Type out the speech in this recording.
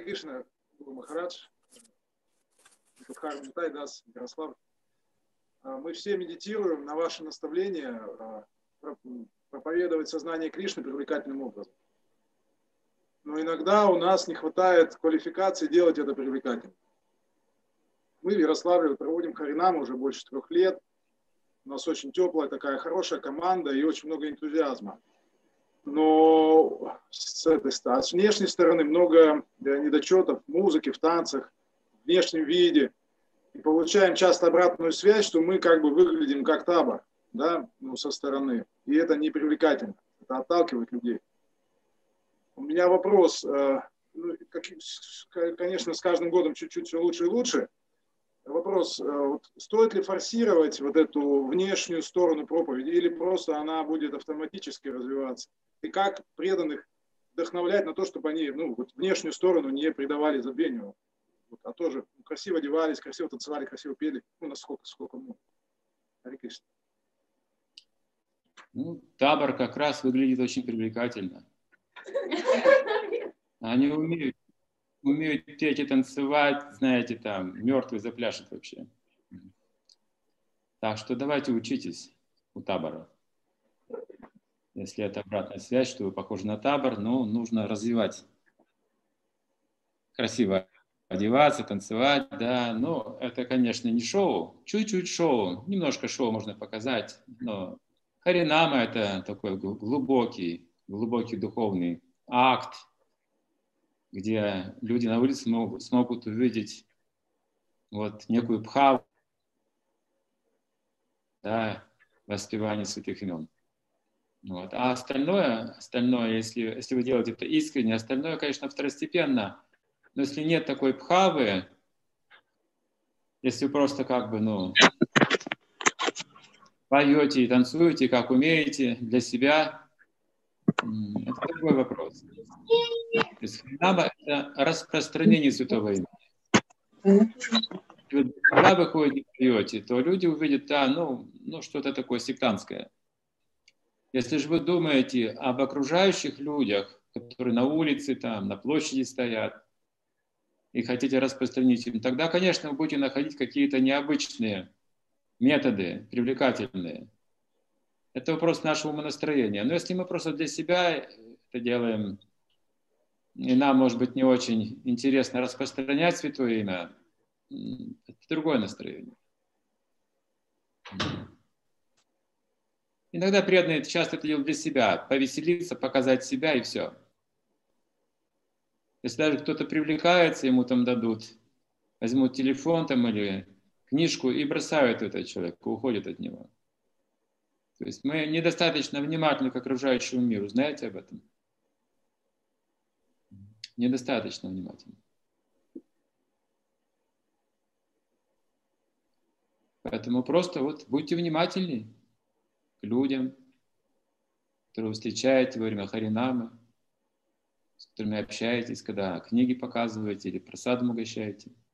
Кришна, Махарадж, Судхар Дас, Ярослав. А, мы все медитируем на ваше наставление а, проповедовать сознание Кришны привлекательным образом. Но иногда у нас не хватает квалификации делать это привлекательным. Мы в Ярославле проводим Харинам уже больше трех лет. У нас очень теплая такая хорошая команда и очень много энтузиазма. Но с, этой, с внешней стороны много недочетов в музыке, в танцах, в внешнем виде. И получаем часто обратную связь, что мы как бы выглядим как табор да, ну, со стороны. И это не привлекательно. Это отталкивает людей. У меня вопрос. Э, ну, конечно, с каждым годом чуть-чуть все лучше и лучше вопрос, э, вот, стоит ли форсировать вот эту внешнюю сторону проповеди или просто она будет автоматически развиваться? И как преданных вдохновлять на то, чтобы они ну, вот внешнюю сторону не придавали забвению, вот, а тоже ну, красиво одевались, красиво танцевали, красиво пели, ну, насколько, сколько можно. Хари Ну, табор как раз выглядит очень привлекательно. Они умеют умеют петь и танцевать, знаете, там, мертвый запляшет вообще. Так что давайте учитесь у табора. Если это обратная связь, что вы похожи на табор, ну, нужно развивать. Красиво одеваться, танцевать, да, но это, конечно, не шоу, чуть-чуть шоу, немножко шоу можно показать, но Харинама – это такой глубокий, глубокий духовный акт, где люди на улице могут, смогут увидеть вот некую пхаву, да, воспевание святых имен. Вот. А остальное, остальное если, если вы делаете это искренне, остальное, конечно, второстепенно. Но если нет такой пхавы, если вы просто как бы, ну, поете и танцуете, как умеете, для себя, это другой вопрос. Хринама – это распространение святого имени. Когда вы ходите и поете, то люди увидят, да, ну, ну что-то такое сектантское. Если же вы думаете об окружающих людях, которые на улице, там, на площади стоят, и хотите распространить им, тогда, конечно, вы будете находить какие-то необычные методы, привлекательные. Это вопрос нашего умонастроения. Но если мы просто для себя это делаем, и нам, может быть, не очень интересно распространять святое имя, это другое настроение. Иногда преданные часто это делают для себя, повеселиться, показать себя и все. Если даже кто-то привлекается, ему там дадут, возьмут телефон там или книжку и бросают этого человека, уходят от него. То есть мы недостаточно внимательны к окружающему миру. Знаете об этом? Недостаточно внимательны. Поэтому просто вот будьте внимательны к людям, которые вы встречаете во время Харинамы, с которыми общаетесь, когда книги показываете или просадом угощаете –